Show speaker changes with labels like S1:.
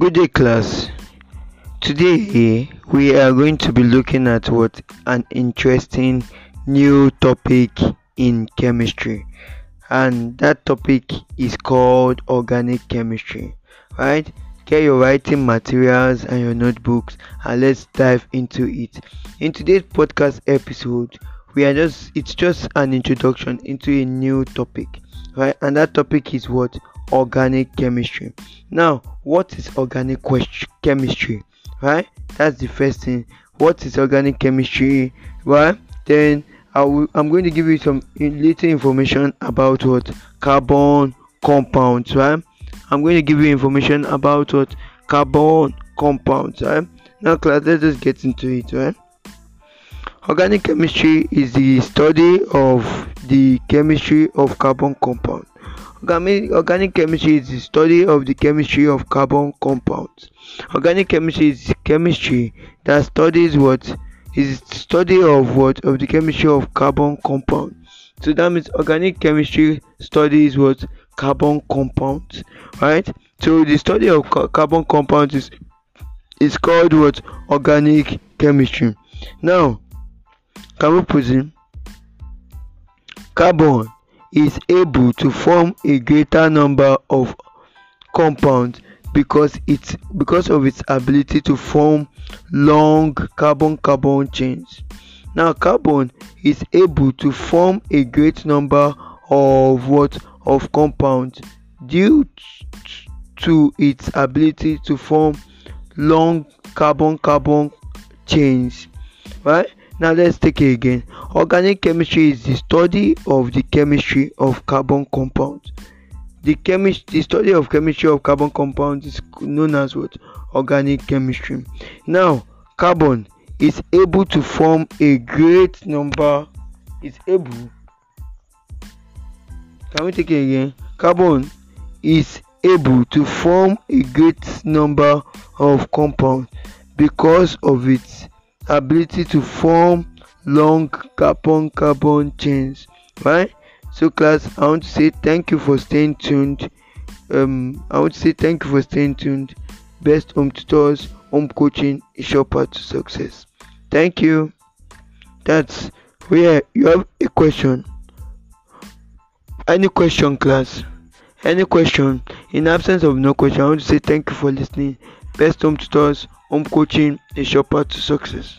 S1: Good day, class. Today we are going to be looking at what an interesting new topic in chemistry, and that topic is called organic chemistry. Right? Get your writing materials and your notebooks, and let's dive into it. In today's podcast episode, we are just it's just an introduction into a new topic, right? And that topic is what organic chemistry. Now, what is organic chemistry? Right? That's the first thing. What is organic chemistry? Right? Then I will, I'm going to give you some little information about what carbon compounds. Right? I'm going to give you information about what carbon compounds. Right? Now, class, let's just get into it. Right? Organic chemistry is the study of the chemistry of carbon compounds Organic chemistry is the study of the chemistry of carbon compounds. Organic chemistry is chemistry that studies what is study of what of the chemistry of carbon compounds. So that means organic chemistry studies what carbon compounds, right? So the study of ca carbon compounds is is called what organic chemistry. Now, can we? Carbon is able to form a greater number of compounds because it because of its ability to form long carbon carbon chains. Now carbon is able to form a great number of what? Of compounds due to its ability to form long carbon carbon chains right now let's take it again. Organic chemistry is the study of the chemistry of carbon compounds. The chemist the study of chemistry of carbon compounds is known as what? Organic chemistry. Now carbon is able to form a great number is able can we take it again? Carbon is able to form a great number of compounds because of its ability to form long carbon carbon chains right? So class i want to say thank you for staying tuned. Um i want to say thank you for staying tuned. Best home tutors home coaching is your path to success. Thank you. That's where you have a question. Any question class? Any question? In absence of no question i want to say thank you for listening. Best home tutors home coaching is your path to success